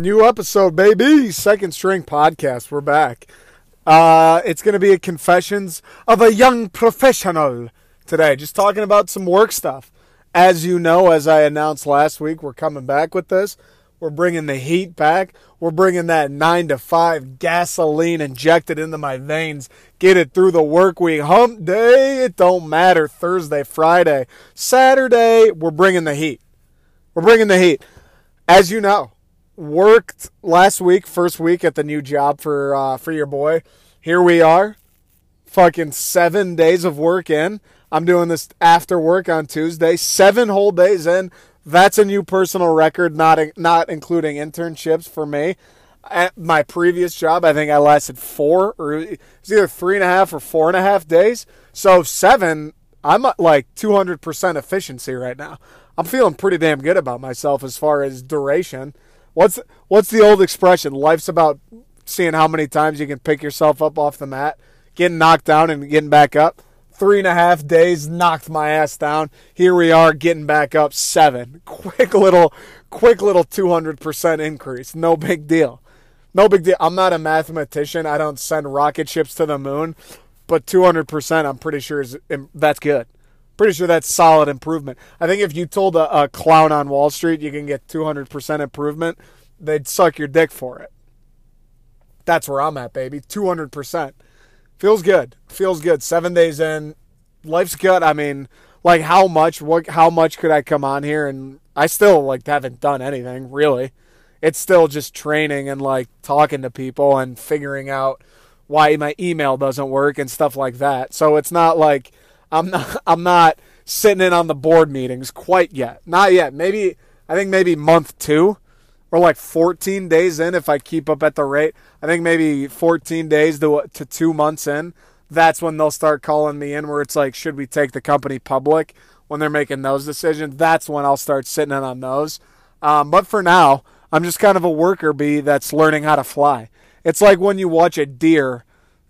New episode, baby. Second string podcast. We're back. Uh, it's going to be a confessions of a young professional today. Just talking about some work stuff. As you know, as I announced last week, we're coming back with this. We're bringing the heat back. We're bringing that nine to five gasoline injected into my veins. Get it through the work week. Hump day, it don't matter. Thursday, Friday, Saturday, we're bringing the heat. We're bringing the heat. As you know, worked last week, first week at the new job for uh, for your boy. Here we are, fucking seven days of work in. I'm doing this after work on Tuesday, seven whole days in. That's a new personal record, not not including internships for me. At my previous job, I think I lasted four or it's either three and a half or four and a half days. So seven, I'm at like 200% efficiency right now. I'm feeling pretty damn good about myself as far as duration. What's what's the old expression? Life's about seeing how many times you can pick yourself up off the mat, getting knocked down and getting back up. Three and a half days knocked my ass down. Here we are getting back up seven. Quick little, quick little 200% increase. No big deal. No big deal. I'm not a mathematician. I don't send rocket ships to the moon, but 200% I'm pretty sure is that's good. Pretty sure that's solid improvement. I think if you told a, a clown on Wall Street you can get 200% improvement, they'd suck your dick for it. That's where I'm at, baby. 200%. Feels good. Feels good. Seven days in, life's good. I mean, like how much? What? How much could I come on here and I still like haven't done anything really. It's still just training and like talking to people and figuring out why my email doesn't work and stuff like that. So it's not like I'm not I'm not sitting in on the board meetings quite yet. Not yet. Maybe I think maybe month 2 or like 14 days in if I keep up at the rate. I think maybe 14 days to to 2 months in. That's when they'll start calling me in where it's like should we take the company public when they're making those decisions. That's when I'll start sitting in on those. Um, but for now, I'm just kind of a worker bee that's learning how to fly. It's like when you watch a deer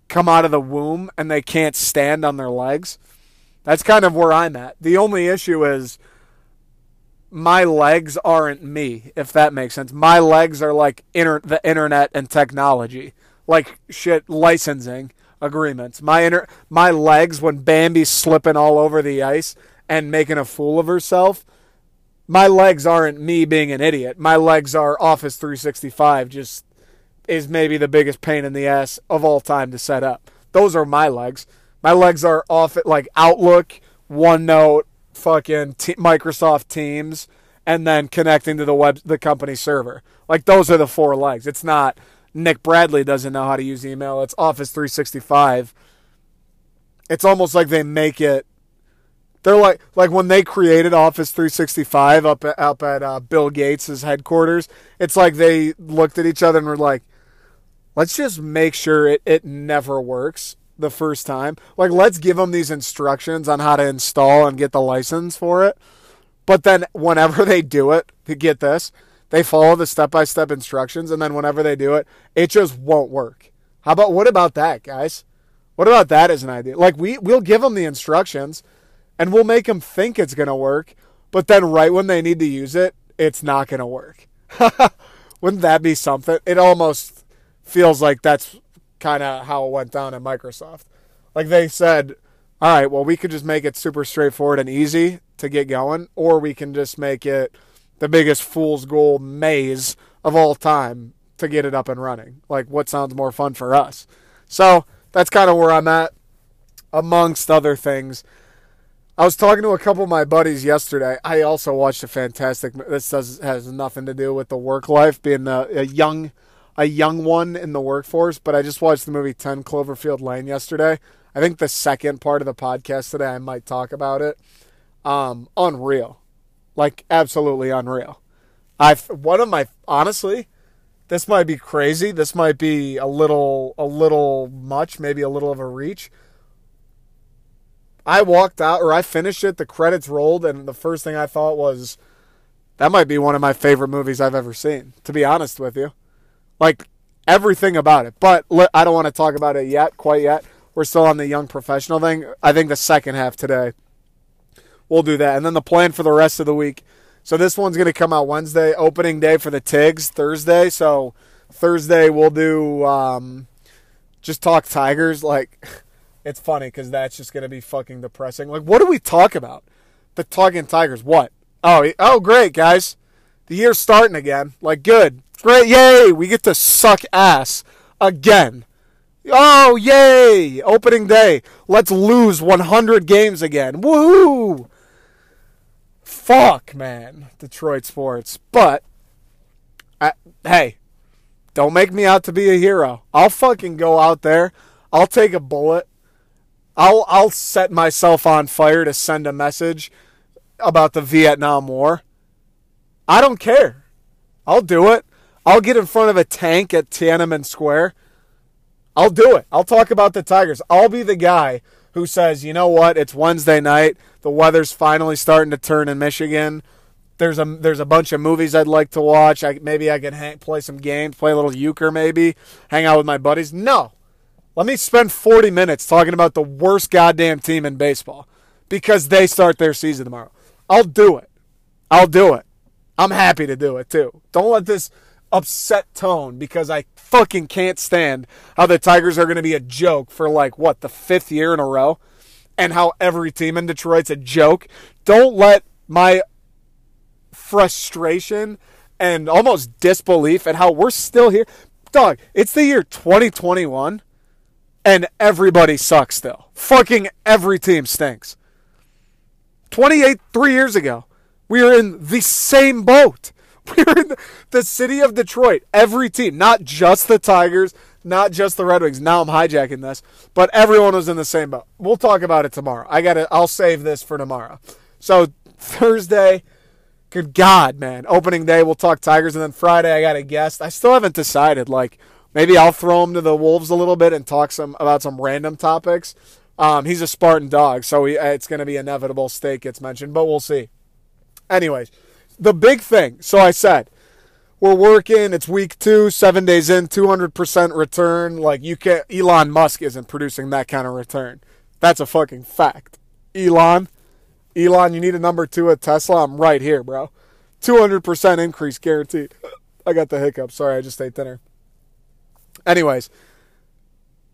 come out of the womb and they can't stand on their legs. That's kind of where I'm at. The only issue is my legs aren't me, if that makes sense. My legs are like inter- the internet and technology, like shit licensing agreements. My inter- my legs when Bambi's slipping all over the ice and making a fool of herself. My legs aren't me being an idiot. My legs are Office 365 just is maybe the biggest pain in the ass of all time to set up. Those are my legs. My legs are off at like Outlook, OneNote, fucking Microsoft Teams, and then connecting to the web the company server. Like those are the four legs. It's not Nick Bradley doesn't know how to use email. It's Office 365. It's almost like they make it. They're like like when they created Office 365 up at, up at uh, Bill Gates' headquarters. It's like they looked at each other and were like, "Let's just make sure it it never works." The first time. Like, let's give them these instructions on how to install and get the license for it. But then, whenever they do it, to get this, they follow the step by step instructions, and then whenever they do it, it just won't work. How about what about that, guys? What about that as an idea? Like, we, we'll give them the instructions and we'll make them think it's going to work, but then right when they need to use it, it's not going to work. Wouldn't that be something? It almost feels like that's kind of how it went down at Microsoft. Like they said, all right, well, we could just make it super straightforward and easy to get going, or we can just make it the biggest fool's gold maze of all time to get it up and running. Like, what sounds more fun for us? So that's kind of where I'm at, amongst other things. I was talking to a couple of my buddies yesterday. I also watched a fantastic. This does has nothing to do with the work life, being a, a young a young one in the workforce, but I just watched the movie 10 Cloverfield Lane yesterday. I think the second part of the podcast today, I might talk about it. Um, unreal. Like, absolutely unreal. I've, one of my honestly, this might be crazy. This might be a little a little much, maybe a little of a reach. I walked out or I finished it, the credits rolled, and the first thing I thought was that might be one of my favorite movies I've ever seen, to be honest with you. Like everything about it. But I don't want to talk about it yet, quite yet. We're still on the young professional thing. I think the second half today we'll do that. And then the plan for the rest of the week So this one's going to come out Wednesday, opening day for the Tigs, Thursday. So Thursday we'll do um, just talk Tigers. Like, it's funny because that's just going to be fucking depressing. Like, what do we talk about? The talking Tigers. What? Oh, oh, great, guys. The year's starting again. Like, good. Great. Yay. We get to suck ass again. Oh, yay. Opening day. Let's lose 100 games again. Woohoo. Fuck, man. Detroit sports. But, I, hey, don't make me out to be a hero. I'll fucking go out there. I'll take a bullet. I'll I'll set myself on fire to send a message about the Vietnam War. I don't care. I'll do it. I'll get in front of a tank at Tiananmen Square. I'll do it. I'll talk about the Tigers. I'll be the guy who says, you know what? It's Wednesday night. The weather's finally starting to turn in Michigan. There's a there's a bunch of movies I'd like to watch. I, maybe I could hang, play some games, play a little euchre, maybe hang out with my buddies. No, let me spend 40 minutes talking about the worst goddamn team in baseball because they start their season tomorrow. I'll do it. I'll do it. I'm happy to do it too. Don't let this upset tone because I fucking can't stand how the Tigers are going to be a joke for like what the fifth year in a row and how every team in Detroit's a joke. Don't let my frustration and almost disbelief at how we're still here. Dog, it's the year 2021 and everybody sucks still. Fucking every team stinks. 28, three years ago, we were in the same boat. We were in the city of Detroit. Every team, not just the Tigers, not just the Red Wings. Now I'm hijacking this, but everyone was in the same boat. We'll talk about it tomorrow. I got to I'll save this for tomorrow. So Thursday, good God, man. Opening day, we'll talk Tigers. And then Friday, I got a guest. I still haven't decided. Like, maybe I'll throw him to the Wolves a little bit and talk some about some random topics. Um, he's a Spartan dog, so it's going to be inevitable Steak gets mentioned, but we'll see. Anyways, the big thing. So I said, we're working. It's week two, seven days in, 200% return. Like, you can't, Elon Musk isn't producing that kind of return. That's a fucking fact. Elon, Elon, you need a number two at Tesla. I'm right here, bro. 200% increase guaranteed. I got the hiccup. Sorry, I just ate dinner. Anyways,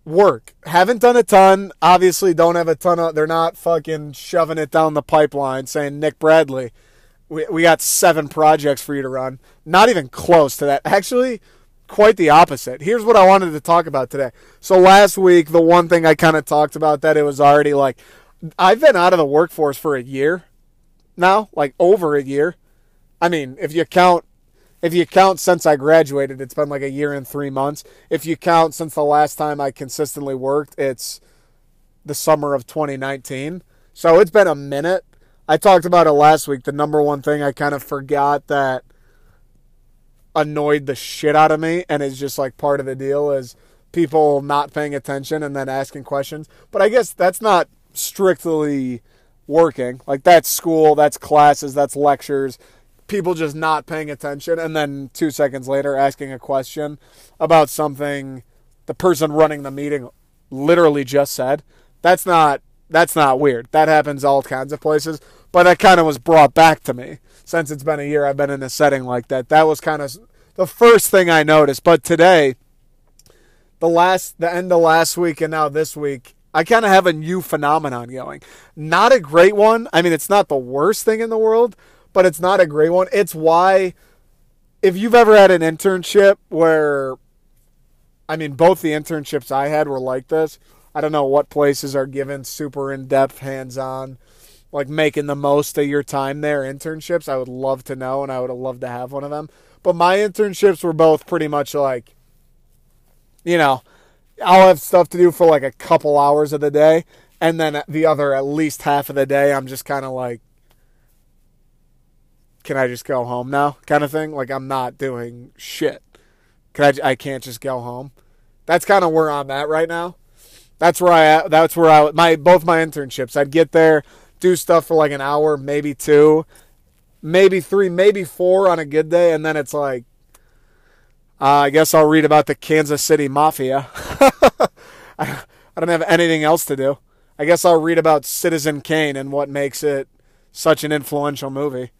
work. Haven't done a ton. Obviously, don't have a ton of. They're not fucking shoving it down the pipeline saying, Nick Bradley, we, we got seven projects for you to run. Not even close to that. Actually, quite the opposite. Here's what I wanted to talk about today. So, last week, the one thing I kind of talked about that it was already like, I've been out of the workforce for a year now, like over a year. I mean, if you count if you count since I graduated, it's been like a year and 3 months. If you count since the last time I consistently worked, it's the summer of 2019. So it's been a minute. I talked about it last week. The number one thing I kind of forgot that annoyed the shit out of me and is just like part of the deal is people not paying attention and then asking questions. But I guess that's not strictly working. Like that's school, that's classes, that's lectures. People just not paying attention and then 2 seconds later asking a question about something the person running the meeting literally just said. That's not that's not weird. That happens all kinds of places, but that kind of was brought back to me since it's been a year I've been in a setting like that. That was kind of the first thing I noticed, but today the last the end of last week and now this week I kind of have a new phenomenon going. Not a great one. I mean, it's not the worst thing in the world, but it's not a great one. It's why, if you've ever had an internship where, I mean, both the internships I had were like this. I don't know what places are given super in depth, hands on, like making the most of your time there internships. I would love to know, and I would have loved to have one of them. But my internships were both pretty much like, you know, I'll have stuff to do for like a couple hours of the day, and then the other at least half of the day, I'm just kind of like, can I just go home now? Kind of thing. Like I'm not doing shit. Can I? I can't just go home. That's kind of where I'm at right now. That's where I. That's where I. My both my internships. I'd get there, do stuff for like an hour, maybe two, maybe three, maybe four on a good day, and then it's like, uh, I guess I'll read about the Kansas City Mafia. I, I don't have anything else to do. I guess I'll read about Citizen Kane and what makes it such an influential movie.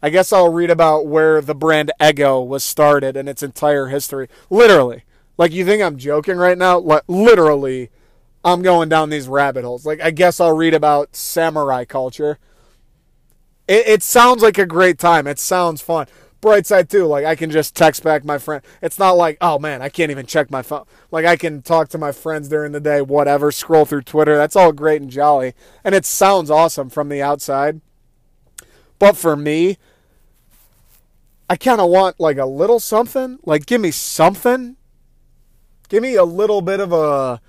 I guess I'll read about where the brand Lego was started and its entire history. Literally. Like, you think I'm joking right now? Like, literally, I'm going down these rabbit holes. Like, I guess I'll read about samurai culture. It, it sounds like a great time. It sounds fun. Bright side, too. Like, I can just text back my friend. It's not like, oh, man, I can't even check my phone. Like, I can talk to my friends during the day, whatever, scroll through Twitter. That's all great and jolly. And it sounds awesome from the outside. But for me, I kind of want like a little something. Like, give me something. Give me a little bit of a,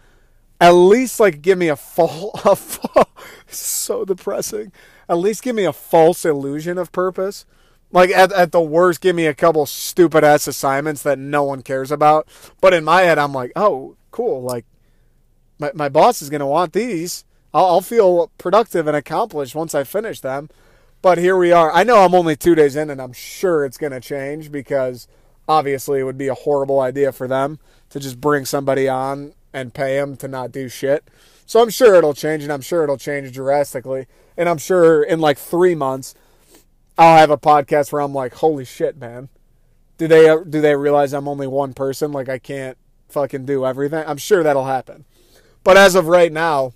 at least like give me a full, a so depressing. At least give me a false illusion of purpose. Like at, at the worst, give me a couple stupid ass assignments that no one cares about. But in my head, I'm like, oh, cool. Like my, my boss is going to want these. I'll, I'll feel productive and accomplished once I finish them. But here we are. I know I'm only two days in, and I'm sure it's going to change because obviously it would be a horrible idea for them to just bring somebody on and pay them to not do shit. So I'm sure it'll change, and I'm sure it'll change drastically. And I'm sure in like three months, I'll have a podcast where I'm like, "Holy shit, man! Do they do they realize I'm only one person? Like I can't fucking do everything." I'm sure that'll happen. But as of right now,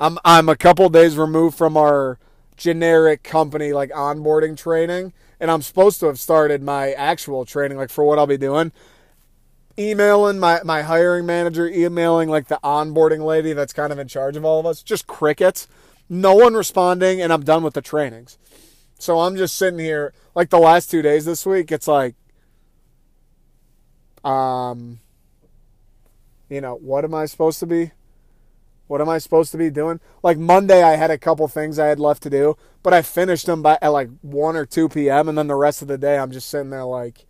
I'm I'm a couple days removed from our generic company like onboarding training and I'm supposed to have started my actual training like for what I'll be doing emailing my, my hiring manager emailing like the onboarding lady that's kind of in charge of all of us just crickets no one responding and I'm done with the trainings so I'm just sitting here like the last 2 days this week it's like um you know what am I supposed to be what am I supposed to be doing? Like Monday, I had a couple things I had left to do, but I finished them by at like one or two p.m. And then the rest of the day, I'm just sitting there like,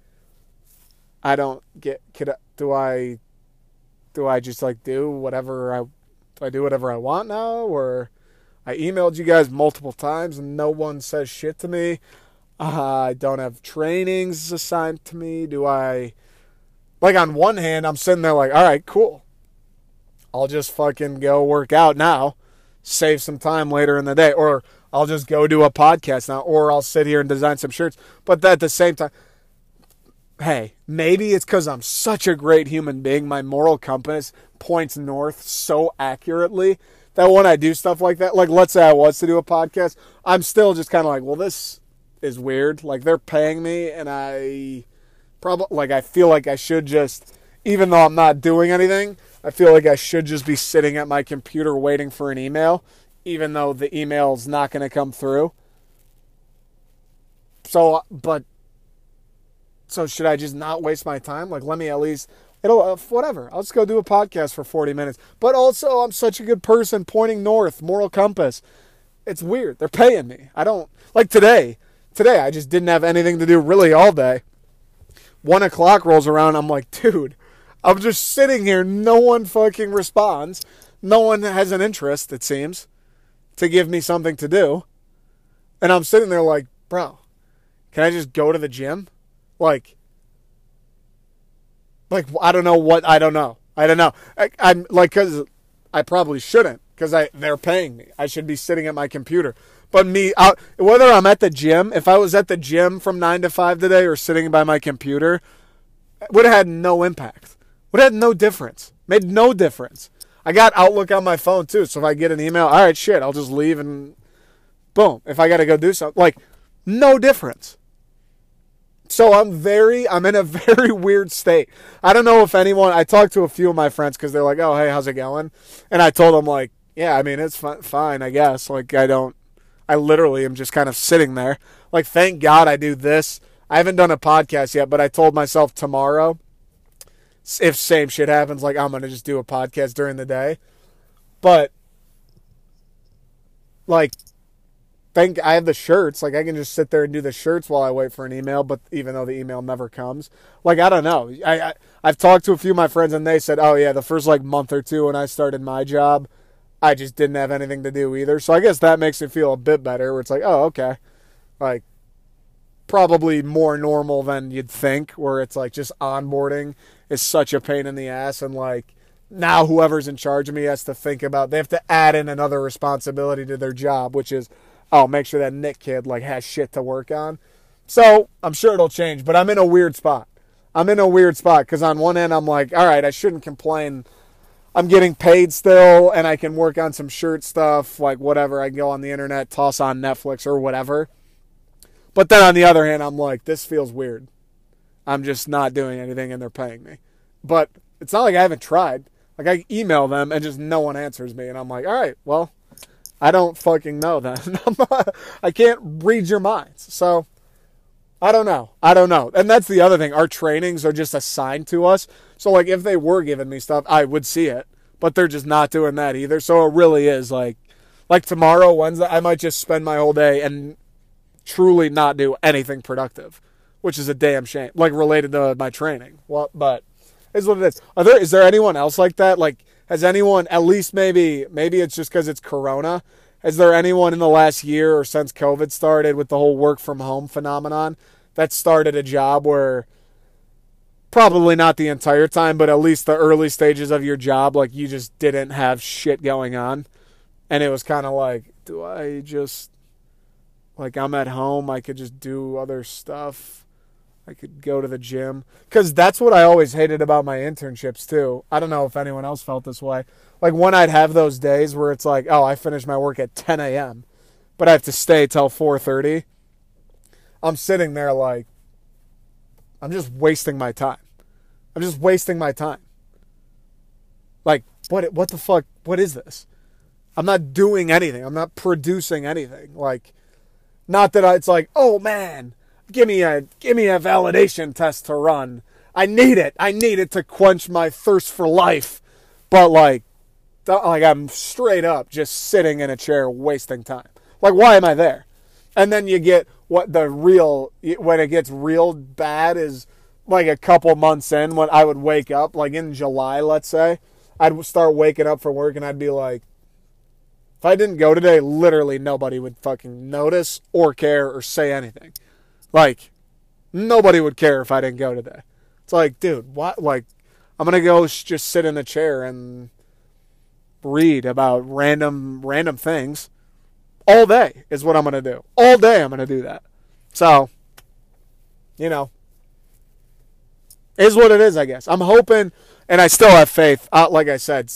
I don't get. Could do I? Do I just like do whatever I? Do I do whatever I want now? Or I emailed you guys multiple times and no one says shit to me. Uh, I don't have trainings assigned to me. Do I? Like on one hand, I'm sitting there like, all right, cool I'll just fucking go work out now, save some time later in the day, or I'll just go do a podcast now, or I'll sit here and design some shirts. But at the same time, hey, maybe it's because I'm such a great human being. My moral compass points north so accurately that when I do stuff like that, like let's say I was to do a podcast, I'm still just kind of like, well, this is weird. Like they're paying me, and I probably like I feel like I should just, even though I'm not doing anything, I feel like I should just be sitting at my computer waiting for an email, even though the email's not going to come through. So, but, so should I just not waste my time? Like, let me at least, it'll, uh, whatever. I'll just go do a podcast for 40 minutes. But also, I'm such a good person pointing north, moral compass. It's weird. They're paying me. I don't, like today, today I just didn't have anything to do really all day. One o'clock rolls around. I'm like, dude, I'm just sitting here. No one fucking responds. No one has an interest, it seems, to give me something to do. And I'm sitting there like, bro, can I just go to the gym? Like, like I don't know what I don't know. I don't know. I, am like, cause I probably shouldn't, cause I they're paying me. I should be sitting at my computer. But me, I, whether I'm at the gym, if I was at the gym from nine to five today, or sitting by my computer, would have had no impact. Would have had no difference. Made no difference. I got Outlook on my phone too, so if I get an email, all right, shit, I'll just leave and boom. If I got to go do something, like no difference. So I'm very, I'm in a very weird state. I don't know if anyone. I talked to a few of my friends because they're like, "Oh, hey, how's it going?" And I told them like, "Yeah, I mean, it's fine, I guess. Like, I don't. I literally am just kind of sitting there. Like, thank God I do this. I haven't done a podcast yet, but I told myself tomorrow if same shit happens, like I'm gonna just do a podcast during the day. But like thank I have the shirts. Like I can just sit there and do the shirts while I wait for an email. But even though the email never comes, like I don't know. I, I I've talked to a few of my friends and they said, oh yeah, the first like month or two when I started my job, I just didn't have anything to do either. So I guess that makes me feel a bit better. Where it's like, oh okay, like probably more normal than you'd think. Where it's like just onboarding is such a pain in the ass and like now whoever's in charge of me has to think about they have to add in another responsibility to their job which is oh, make sure that Nick kid like has shit to work on. So I'm sure it'll change, but I'm in a weird spot. I'm in a weird spot because on one end I'm like, all right, I shouldn't complain. I'm getting paid still, and I can work on some shirt stuff, like whatever. I can go on the internet, toss on Netflix or whatever. But then on the other hand, I'm like, this feels weird. I'm just not doing anything and they're paying me. But it's not like I haven't tried. Like I email them and just no one answers me, and I'm like, all right, well, I don't fucking know then. I can't read your minds. So I don't know. I don't know. And that's the other thing. Our trainings are just assigned to us. So like if they were giving me stuff, I would see it. But they're just not doing that either. So it really is like like tomorrow, Wednesday, I might just spend my whole day and truly not do anything productive, which is a damn shame. Like related to my training. Well, but is what it is. Are there is there anyone else like that? Like has anyone at least maybe maybe it's just because it's Corona? Is there anyone in the last year or since COVID started with the whole work from home phenomenon that started a job where probably not the entire time, but at least the early stages of your job, like you just didn't have shit going on. And it was kind of like, do I just, like, I'm at home, I could just do other stuff. I could go to the gym. Because that's what I always hated about my internships, too. I don't know if anyone else felt this way. Like, when I'd have those days where it's like, oh, I finish my work at 10 a.m., but I have to stay till 4.30. I'm sitting there like, I'm just wasting my time. I'm just wasting my time. Like, what, what the fuck? What is this? I'm not doing anything. I'm not producing anything. Like, not that I, it's like, oh man, give me a give me a validation test to run. I need it. I need it to quench my thirst for life. But like like I'm straight up just sitting in a chair wasting time. Like why am I there? And then you get what the real when it gets real bad is like a couple months in when I would wake up like in July, let's say, I'd start waking up for work and I'd be like if I didn't go today, literally nobody would fucking notice or care or say anything. Like, nobody would care if I didn't go today. It's like, dude, what? Like, I'm gonna go just sit in a chair and read about random random things all day is what I'm gonna do. All day I'm gonna do that. So, you know, is what it is. I guess I'm hoping, and I still have faith. Uh, like I said,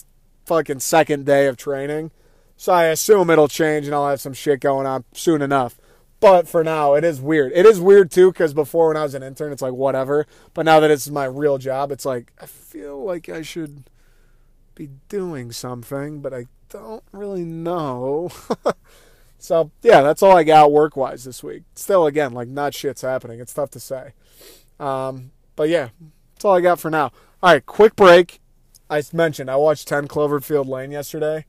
fucking second day of training, so I assume it'll change and I'll have some shit going on soon enough. But for now, it is weird. It is weird too because before when I was an intern, it's like whatever. But now that it's my real job, it's like I feel like I should be doing something, but I don't really know. so yeah, that's all I got work wise this week. Still, again, like not shit's happening. It's tough to say. Um, but yeah, that's all I got for now. All right, quick break. I mentioned I watched 10 Cloverfield Lane yesterday.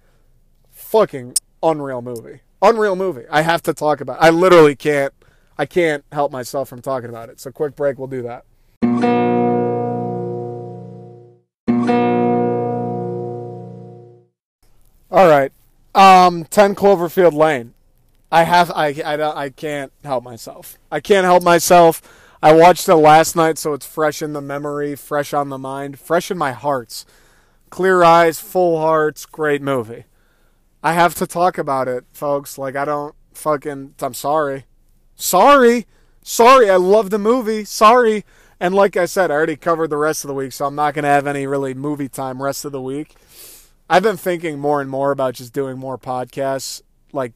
Fucking unreal movie unreal movie. I have to talk about. It. I literally can't. I can't help myself from talking about it. So quick break. We'll do that. All right. Um, 10 Cloverfield Lane. I have I, I I can't help myself. I can't help myself. I watched it last night so it's fresh in the memory, fresh on the mind, fresh in my hearts. Clear eyes, full hearts, great movie. I have to talk about it, folks. Like I don't fucking I'm sorry. Sorry. Sorry. I love the movie. Sorry. And like I said, I already covered the rest of the week, so I'm not going to have any really movie time rest of the week. I've been thinking more and more about just doing more podcasts, like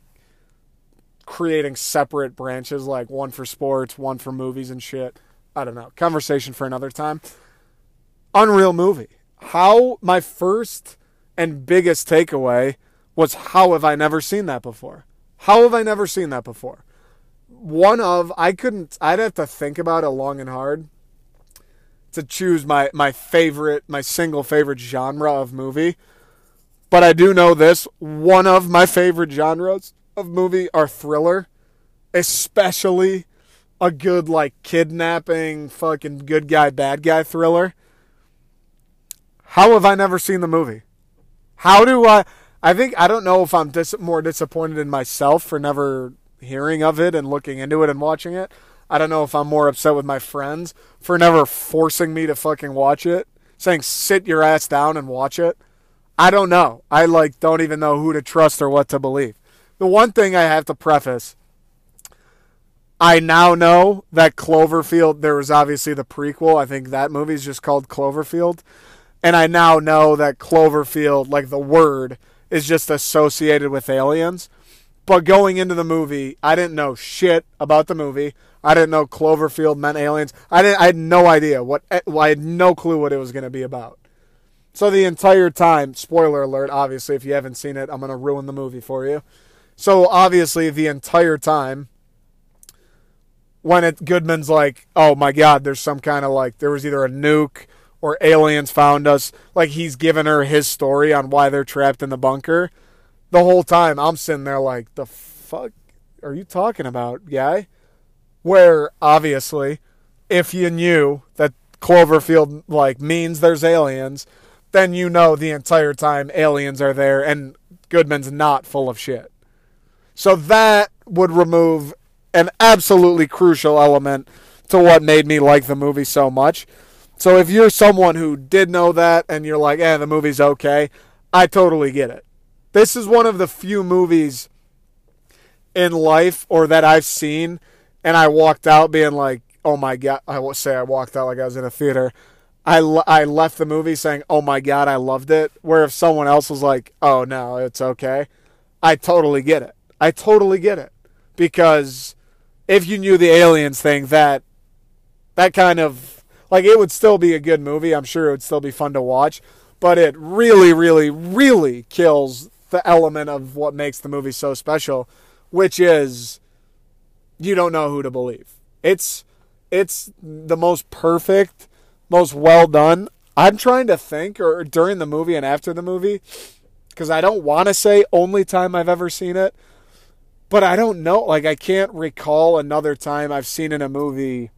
creating separate branches, like one for sports, one for movies and shit. I don't know. Conversation for another time. Unreal movie. How my first and biggest takeaway was how have I never seen that before? How have I never seen that before? One of I couldn't I'd have to think about it long and hard to choose my my favorite my single favorite genre of movie. But I do know this, one of my favorite genres of movie are thriller, especially a good like kidnapping fucking good guy bad guy thriller. How have I never seen the movie? How do I I think I don't know if I'm dis- more disappointed in myself for never hearing of it and looking into it and watching it. I don't know if I'm more upset with my friends for never forcing me to fucking watch it, saying sit your ass down and watch it. I don't know. I like don't even know who to trust or what to believe. the one thing I have to preface I now know that Cloverfield, there was obviously the prequel. I think that movie's just called Cloverfield. And I now know that Cloverfield, like the word, is just associated with aliens. But going into the movie, I didn't know shit about the movie. I didn't know Cloverfield meant aliens. I didn't. I had no idea what. Eh, I had no clue what it was going to be about. So the entire time, spoiler alert. Obviously, if you haven't seen it, I'm going to ruin the movie for you. So obviously, the entire time, when it Goodman's like, "Oh my God, there's some kind of like there was either a nuke or aliens found us." Like he's giving her his story on why they're trapped in the bunker. The whole time, I'm sitting there like, "The fuck are you talking about, guy?" where obviously if you knew that Cloverfield like means there's aliens, then you know the entire time aliens are there and Goodman's not full of shit. So that would remove an absolutely crucial element to what made me like the movie so much. So if you're someone who did know that and you're like, "Eh, the movie's okay," I totally get it. This is one of the few movies in life or that I've seen and I walked out being like, "Oh my god!" I will say I walked out like I was in a theater. I, I left the movie saying, "Oh my god, I loved it." Where if someone else was like, "Oh no, it's okay," I totally get it. I totally get it because if you knew the aliens thing, that that kind of like it would still be a good movie. I'm sure it would still be fun to watch, but it really, really, really kills the element of what makes the movie so special, which is you don't know who to believe. It's it's the most perfect, most well done. I'm trying to think or during the movie and after the movie because I don't want to say only time I've ever seen it, but I don't know. Like I can't recall another time I've seen in a movie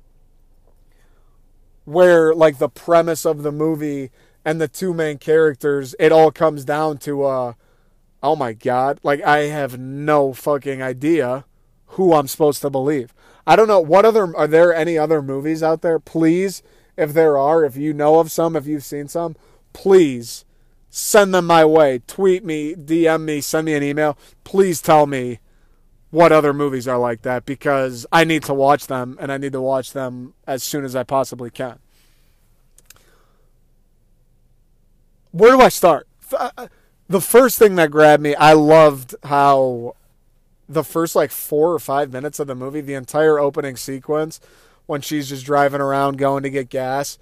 where like the premise of the movie and the two main characters it all comes down to uh oh my god, like I have no fucking idea who I'm supposed to believe. I don't know what other are there any other movies out there? Please, if there are, if you know of some, if you've seen some, please send them my way. Tweet me, DM me, send me an email. Please tell me what other movies are like that because I need to watch them and I need to watch them as soon as I possibly can. Where do I start? Uh, the first thing that grabbed me, I loved how the first like four or five minutes of the movie, the entire opening sequence, when she's just driving around going to get gas,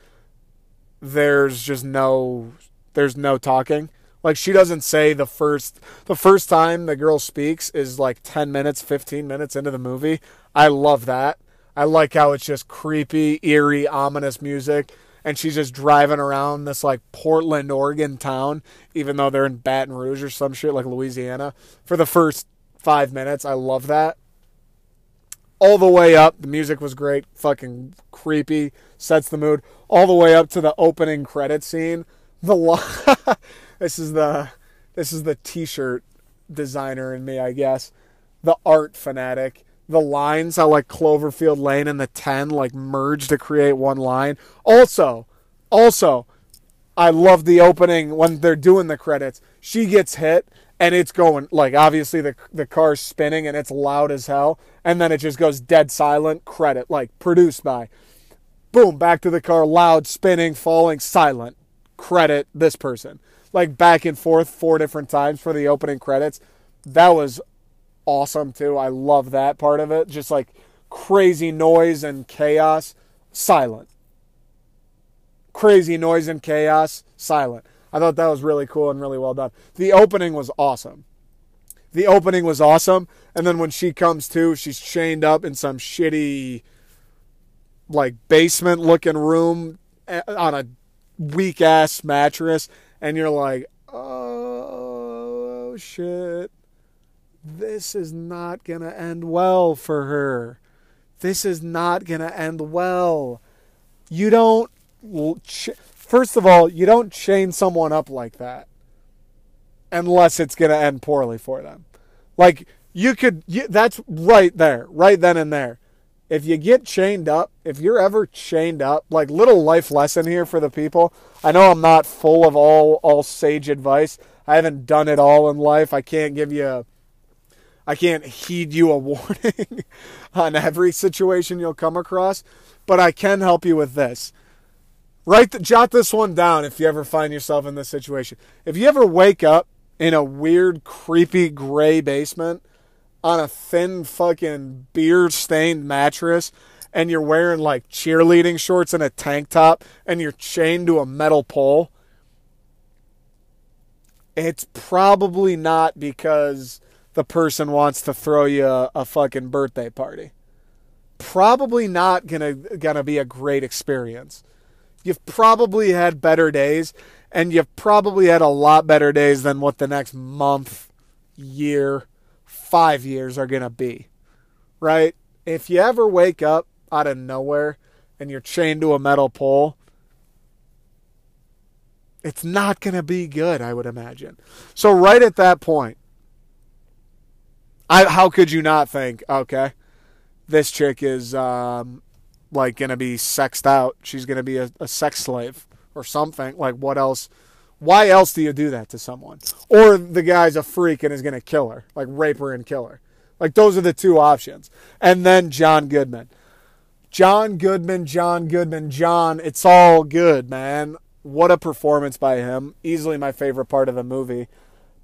there's just no there's no talking. Like she doesn't say the first the first time the girl speaks is like 10 minutes, 15 minutes into the movie. I love that. I like how it's just creepy, eerie, ominous music and she's just driving around this like Portland, Oregon town even though they're in Baton Rouge or some shit like Louisiana for the first five minutes. I love that. All the way up, the music was great, fucking creepy, sets the mood. All the way up to the opening credit scene. The lo- this is the this is the t-shirt designer in me, I guess. The art fanatic. The lines how like Cloverfield Lane and the 10 like merge to create one line. Also, also I love the opening when they're doing the credits. She gets hit and it's going like obviously the the car's spinning and it's loud as hell and then it just goes dead silent credit like produced by boom back to the car loud spinning falling silent credit this person like back and forth four different times for the opening credits that was awesome too i love that part of it just like crazy noise and chaos silent crazy noise and chaos silent I thought that was really cool and really well done. The opening was awesome. The opening was awesome. And then when she comes to, she's chained up in some shitty, like, basement looking room eh, on a weak ass mattress. And you're like, oh, shit. This is not to end well for her. This is not to end well. You don't First of all, you don't chain someone up like that unless it's to end poorly for them. Like you could you, that's right there, right then and there. If you get chained up, if you're ever chained up, like little life lesson here for the people. I know I'm not full of all all sage advice. I haven't done it all in life. I can't give you I can't heed you a warning on every situation you'll come across, but I can help you with this. Write the, jot this one down if you ever find yourself in this situation. If you ever wake up in a weird, creepy gray basement on a thin fucking beer stained mattress and you're wearing like cheerleading shorts and a tank top and you're chained to a metal pole, it's probably not because the person wants to throw you a, a fucking birthday party. Probably not gonna gonna be a great experience. You've probably had better days, and you've probably had a lot better days than what the next month, year, five years are gonna be. Right? If you ever wake up out of nowhere and you're chained to a metal pole, it's not going to be good, I would imagine. So, right at that point, I, how could you not think, okay, this chick is um, like going to be sexed out. She's going to be a, a sex slave or something. Like, what else? Why else do you do that to someone? Or the guy's a freak and is going to kill her, like rape her and kill her. Like, those are the two options. And then John Goodman. John Goodman, John Goodman, John, it's all good, man. What a performance by him. Easily my favorite part of the movie.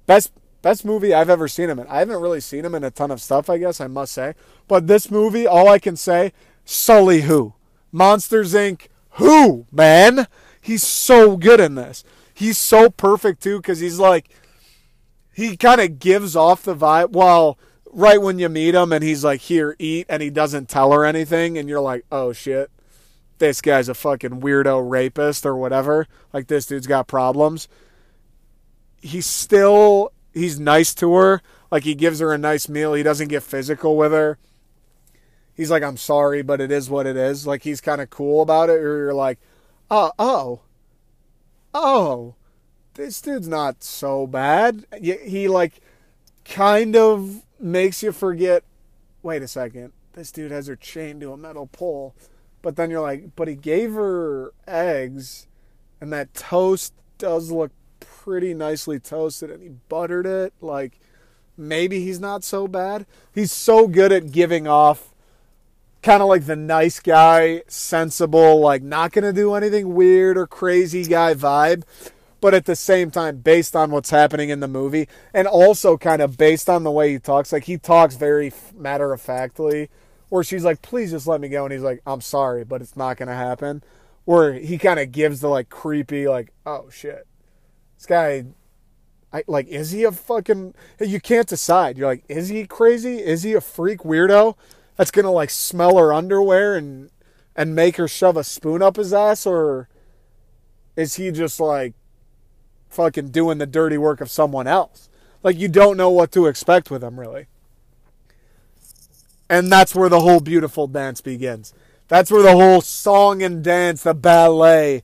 Best best movie I've ever seen him in. I haven't really seen him in a ton of stuff, I guess, I must say. But this movie, all I can say, Sully who? Monsters Inc. Who, man? He's so good in this. He's so perfect too, because he's like he kind of gives off the vibe. Well, right when you meet him and he's like, here, eat, and he doesn't tell her anything, and you're like, oh shit, this guy's a fucking weirdo rapist or whatever. Like, this dude's got problems. He's still, he's nice to her. Like, he gives her a nice meal. He doesn't get physical with her. He's like, I'm sorry, but it is what it is. Like, he's kind of cool about it, or you're like, uh, oh, oh, oh, this dude's not so bad. He, like, kind of makes you forget wait a second, this dude has her chained to a metal pole. But then you're like, but he gave her eggs, and that toast does look pretty nicely toasted, and he buttered it. Like, maybe he's not so bad. He's so good at giving off kind of like the nice guy, sensible, like not going to do anything weird or crazy guy vibe but at the same time, based on what's happening in the movie, and also kind of based on the way he talks, like he talks very matter of factly, where she's like, "Please just let me go," and he's like, "I'm sorry, but it's not gonna happen." Where he kind of gives the like creepy, like, "Oh shit, this guy." I, like, is he a fucking? You can't decide. You're like, is he crazy? Is he a freak weirdo that's gonna like smell her underwear and and make her shove a spoon up his ass, or is he just like fucking doing the dirty work of someone else. Like you don't know what to expect with him really. And that's where the whole beautiful dance begins. That's where the whole song and dance, the ballet,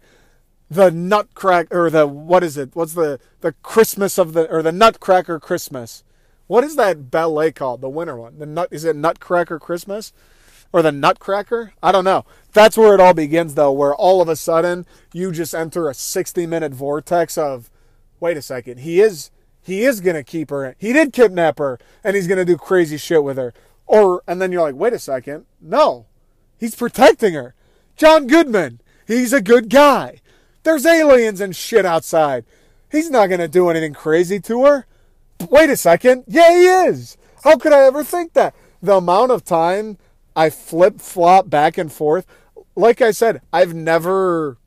the nutcracker or the what is it? What's the the Christmas of the or the Nutcracker Christmas? What is that ballet called? The winter one. The nut is it Nutcracker Christmas? Or the Nutcracker? I don't know. That's where it all begins though, where all of a sudden you just enter a 60 minute vortex of wait a second, he is he is gonna keep her. He did kidnap her, and he's gonna do crazy shit with her. Or and then you're like, wait a second, no, he's protecting her. John Goodman, he's a good guy. There's aliens and shit outside. He's not gonna do anything crazy to her. Wait a second, yeah, he is. How could I ever think that? The amount of time I flip flop back and forth, like I said, I've never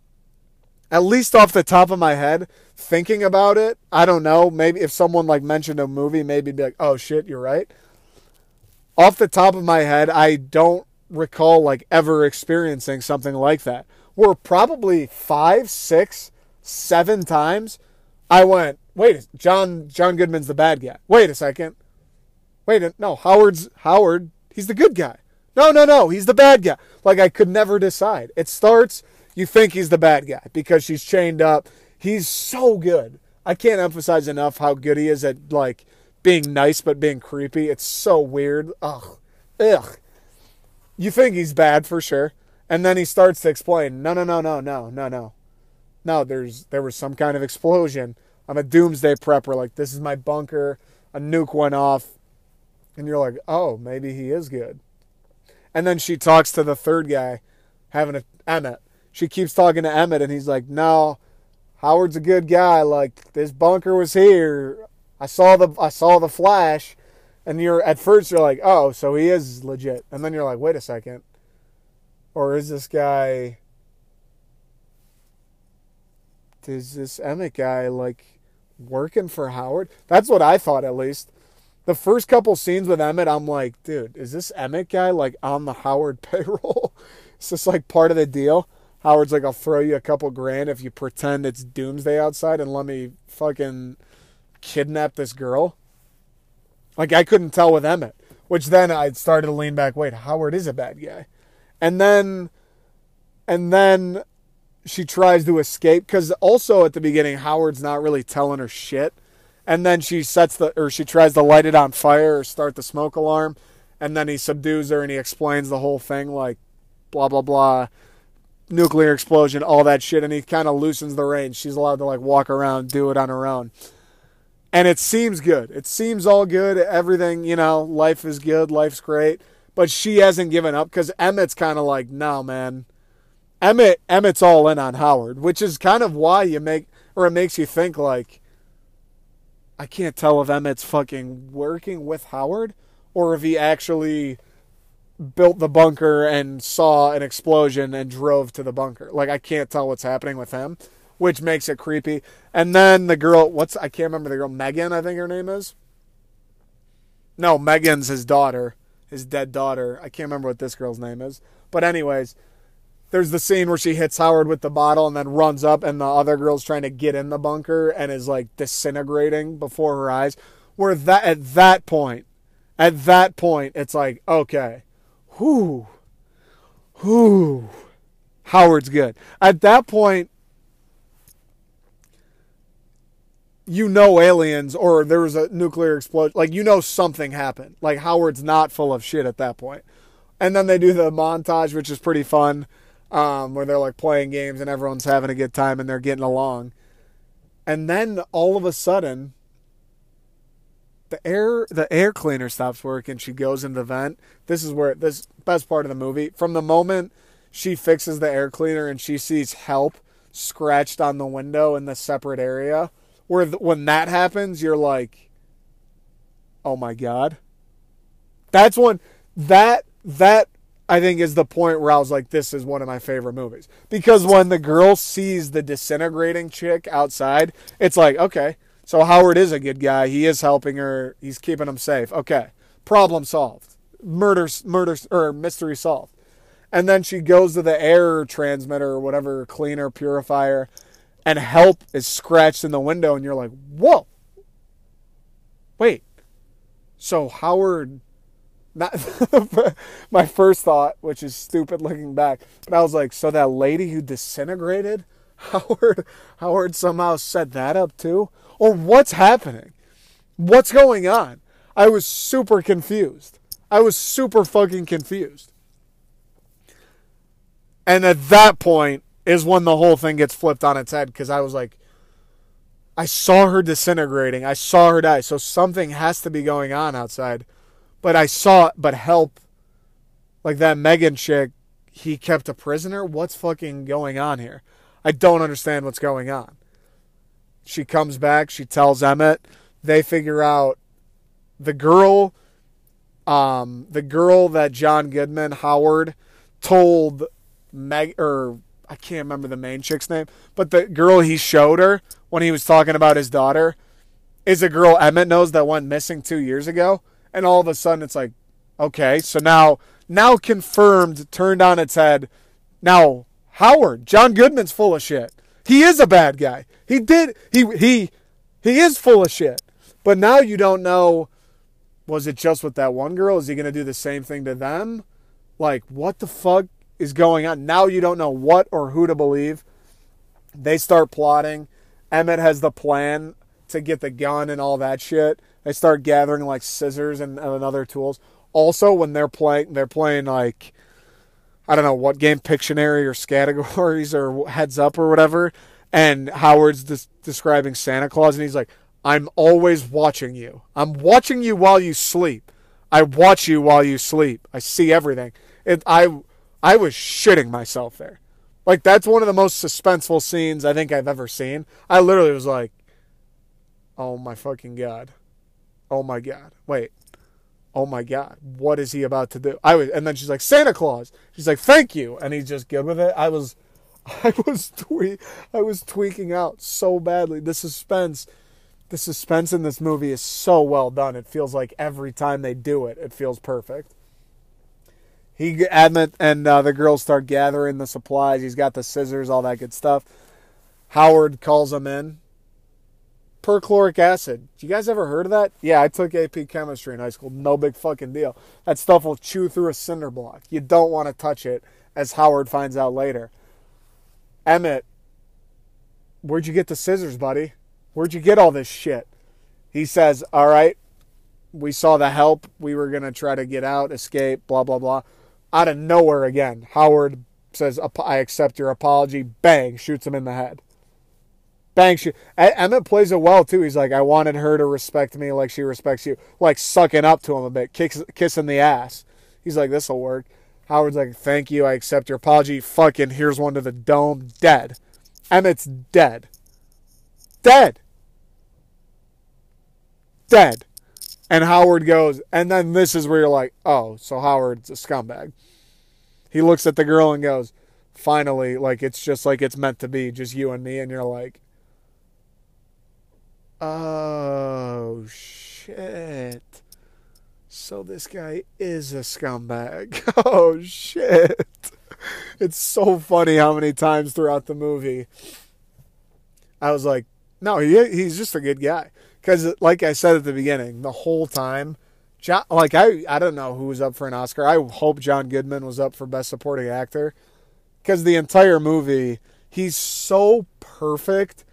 at least off the top of my head, thinking about it, I don't know. Maybe if someone like mentioned a movie, maybe be like, oh shit, you're right. Off the top of my head, I don't recall like ever experiencing something like that. Where probably five, six, seven times I went, wait, John John Goodman's the bad guy. Wait a second. Wait, no, Howard's Howard, he's the good guy. No, no, no, he's the bad guy. Like I could never decide. It starts you think he's the bad guy because she's chained up. He's so good. I can't emphasize enough how good he is at like being nice but being creepy. It's so weird. Ugh. Ugh. You think he's bad for sure. And then he starts to explain, no, no, no, no, no, no, no. No, there's there was some kind of explosion. I'm a doomsday prepper. Like this is my bunker. A nuke went off. And you're like, oh, maybe he is good. And then she talks to the third guy, having a Emmett. She keeps talking to Emmett, and he's like, no, Howard's a good guy. Like this bunker was here. I saw the I saw the flash, and you're at first you're like, oh, so he is legit, and then you're like, wait a second, or is this guy? Is this Emmett guy like working for Howard? That's what I thought at least. The first couple scenes with Emmett, I'm like, dude, is this Emmett guy like on the Howard payroll? is this like part of the deal? Howard's like, I'll throw you a couple grand if you pretend it's doomsday outside and let me fucking kidnap this girl. Like, I couldn't tell with Emmett, which then I started to lean back. Wait, Howard is a bad guy. And then, and then she tries to escape because also at the beginning, Howard's not really telling her shit. And then she sets the, or she tries to light it on fire or start the smoke alarm. And then he subdues her and he explains the whole thing like, blah, blah, blah nuclear explosion, all that shit, and he kind of loosens the reins. She's allowed to like walk around, do it on her own. And it seems good. It seems all good. Everything, you know, life is good, life's great. But she hasn't given up because Emmett's kind of like, no, man. Emmett Emmett's all in on Howard, which is kind of why you make or it makes you think like I can't tell if Emmett's fucking working with Howard or if he actually built the bunker and saw an explosion and drove to the bunker. Like I can't tell what's happening with him, which makes it creepy. And then the girl, what's I can't remember the girl Megan, I think her name is. No, Megan's his daughter, his dead daughter. I can't remember what this girl's name is. But anyways, there's the scene where she hits Howard with the bottle and then runs up and the other girl's trying to get in the bunker and is like disintegrating before her eyes. Where that at that point, at that point, it's like, okay whoo, whoo, Howard's good. At that point, you know aliens or there was a nuclear explosion. Like, you know something happened. Like, Howard's not full of shit at that point. And then they do the montage, which is pretty fun, um, where they're like playing games and everyone's having a good time and they're getting along. And then all of a sudden, the air the air cleaner stops working. She goes in the vent. This is where this best part of the movie. From the moment she fixes the air cleaner and she sees help scratched on the window in the separate area, where when that happens, you're like, oh my god. That's when that that I think is the point where I was like, this is one of my favorite movies because when the girl sees the disintegrating chick outside, it's like, okay so Howard is a good guy. He is helping her. He's keeping him safe. Okay. Problem solved. Murder, murder, or mystery solved. And then she goes to the air transmitter or whatever, cleaner, purifier, and help is scratched in the window. And you're like, whoa. Wait. So Howard. Not my first thought, which is stupid looking back, but I was like, so that lady who disintegrated, Howard, Howard somehow set that up too or what's happening? What's going on? I was super confused. I was super fucking confused. And at that point is when the whole thing gets flipped on its head because I was like, I saw her disintegrating. I saw her die. So something has to be going on outside. But I saw, but help, like that Megan chick, he kept a prisoner. What's fucking going on here? I don't understand what's going on. She comes back. She tells Emmett. They figure out the girl, um, the girl that John Goodman Howard told Meg or I can't remember the main chick's name, but the girl he showed her when he was talking about his daughter is a girl Emmett knows that went missing two years ago. And all of a sudden it's like, okay, so now now confirmed, turned on its head. Now Howard, John Goodman's full of shit. He is a bad guy. He did he he he is full of shit. But now you don't know was it just with that one girl? Is he going to do the same thing to them? Like what the fuck is going on? Now you don't know what or who to believe. They start plotting. Emmett has the plan to get the gun and all that shit. They start gathering like scissors and, and other tools. Also, when they're playing, they're playing like I don't know what game, Pictionary or categories or Heads Up or whatever. And Howard's des- describing Santa Claus, and he's like, "I'm always watching you. I'm watching you while you sleep. I watch you while you sleep. I see everything. It, I, I was shitting myself there. Like that's one of the most suspenseful scenes I think I've ever seen. I literally was like, "Oh my fucking god, oh my god, wait, oh my god, what is he about to do?" I was, and then she's like, "Santa Claus." She's like, "Thank you," and he's just good with it. I was, I was I was tweaking out so badly. The suspense, the suspense in this movie is so well done. It feels like every time they do it, it feels perfect he and uh, the girls start gathering the supplies. He's got the scissors, all that good stuff. Howard calls him in. Perchloric acid. You guys ever heard of that? Yeah, I took AP chemistry in high school. No big fucking deal. That stuff will chew through a cinder block. You don't want to touch it, as Howard finds out later. Emmett, where'd you get the scissors, buddy? Where'd you get all this shit? He says, All right, we saw the help. We were going to try to get out, escape, blah, blah, blah out of nowhere again, Howard says, I accept your apology. Bang, shoots him in the head. Bang, shoot. Emmett plays it well, too. He's like, I wanted her to respect me like she respects you. Like, sucking up to him a bit, kicks, kissing the ass. He's like, this'll work. Howard's like, thank you, I accept your apology. Fucking, here's one to the dome. Dead. Emmett's dead. Dead. Dead. And Howard goes, and then this is where you're like, oh, so Howard's a scumbag. He looks at the girl and goes, finally, like it's just like it's meant to be, just you and me. And you're like, oh, shit. So this guy is a scumbag. oh, shit. It's so funny how many times throughout the movie I was like, no, he, he's just a good guy. Because, like I said at the beginning, the whole time, John, like I, I don't know who was up for an Oscar. I hope John Goodman was up for Best Supporting Actor, because the entire movie, he's so perfect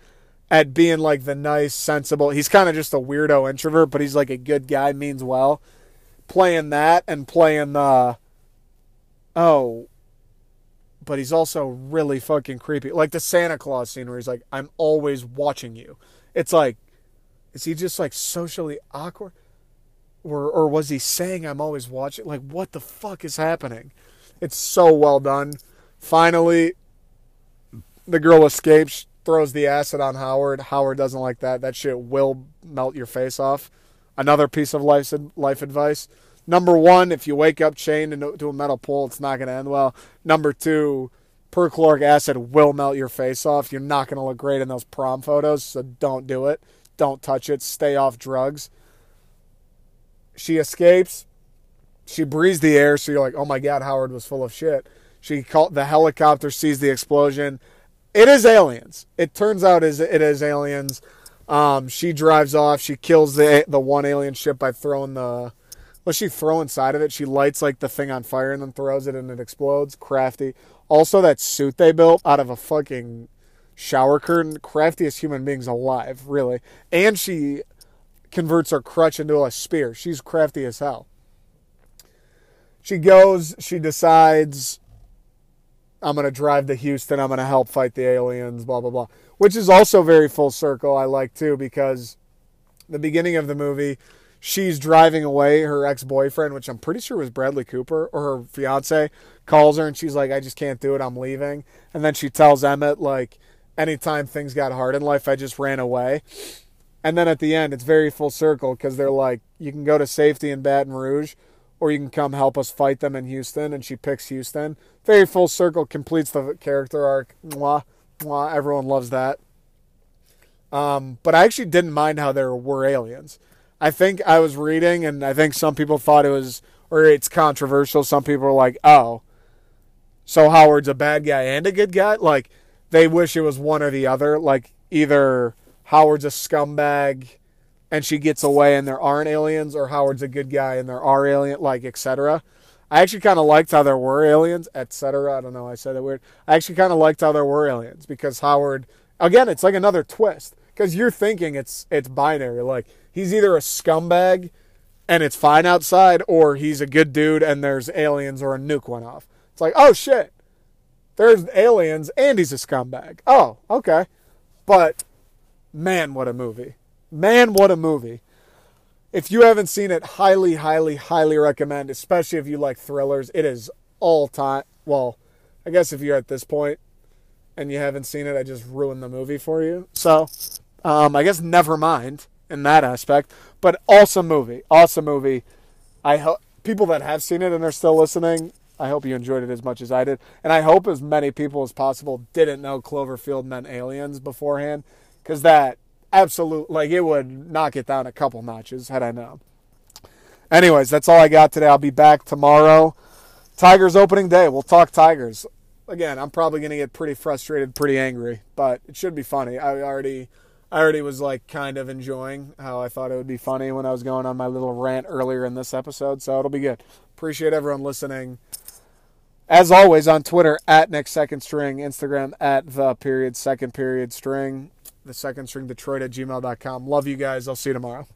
at being like the nice, sensible. He's kind of just a weirdo introvert, but he's like a good guy, means well. Playing that and playing the, oh, but he's also really fucking creepy. Like the Santa Claus scene where he's like, "I'm always watching you." It's like is he just like socially awkward? Or, or was he saying I'm always watching? Like, what the fuck is happening? It's so well done. Finally, the girl escapes, throws the acid on Howard. Howard doesn't like that. That shit will melt your face off. Another piece of life, life advice. Number one, if you wake up chained to a metal pole, it's not going to end well. Number two, perchloric acid will melt your face off. You're not going to look great in those prom photos, so don't do it. Don't touch it. Stay off drugs. She escapes. She breathes the air, so you're like, oh my God, Howard was full of shit. She called the helicopter, sees the explosion. It is aliens. It turns out is it is aliens. Um, she drives off. She kills the the one alien ship by throwing the. What she throw inside of it? She lights like the thing on fire and then throws it and it explodes. Crafty. Also, that suit they built out of a fucking shower curtain, craftiest human beings alive, really. And she converts her crutch into a spear. She's crafty as hell. She goes, she decides, I'm going to drive to Houston, I'm going to help fight the aliens, blah, blah, blah. Which is also very full circle, I like too, because the beginning of the movie, she's driving away her ex-boyfriend which i'm pretty sure was bradley cooper or her fiance calls her and she's like i just can't do it i'm leaving and then she tells emmett like anytime things got hard in life, I just ran away. And then at the end, it's very full circle because they're like, you can go to safety in Baton Rouge or you can come help us fight them in Houston. And she picks Houston. Very full circle, completes the character arc. Mwah, mwah. Everyone loves that. Um, but I actually didn't mind how there were aliens. I think I was reading, and I think some people thought it was, or it's controversial. Some people are like, oh, so Howard's a bad guy and a good guy? Like, they wish it was one or the other. Like either Howard's a scumbag and she gets away and there aren't aliens, or Howard's a good guy and there are alien, like etc. I actually kind of liked how there were aliens, etc. I don't know, I said it weird. I actually kind of liked how there were aliens because Howard, again, it's like another twist because you're thinking it's it's binary. Like he's either a scumbag and it's fine outside, or he's a good dude and there's aliens or a nuke went off. It's like, oh shit, there's aliens and he's a scumbag. Oh, okay. But man, what a movie. Man, what a movie. if you haven't seen it, highly, highly, highly recommend, especially if you like thrillers. It is all time. Well, I guess if you're at this point and you haven't seen it, I just ruined the movie for you. So, um, I guess never mind in that aspect. But awesome movie. Awesome movie. I hope people that have seen it and are still listening, I hope you enjoyed it as much as I did. And I hope as many people as possible didn't know Cloverfield meant aliens beforehand. Because that absolute like it would knock it down a couple notches had I known. Anyways, that's all I got today. I'll be back tomorrow. Tigers opening day. We'll talk Tigers. Again, I'm probably going to get pretty frustrated, pretty angry, but it should be funny. I already I already was like kind of enjoying how I thought it would be funny when I was going on my little rant earlier in this episode, so it'll be good. Appreciate everyone listening. As always, on Twitter at Nick Second String, Instagram at the period second period string the second string Detroit at gmail.com. Love you guys. I'll see you tomorrow.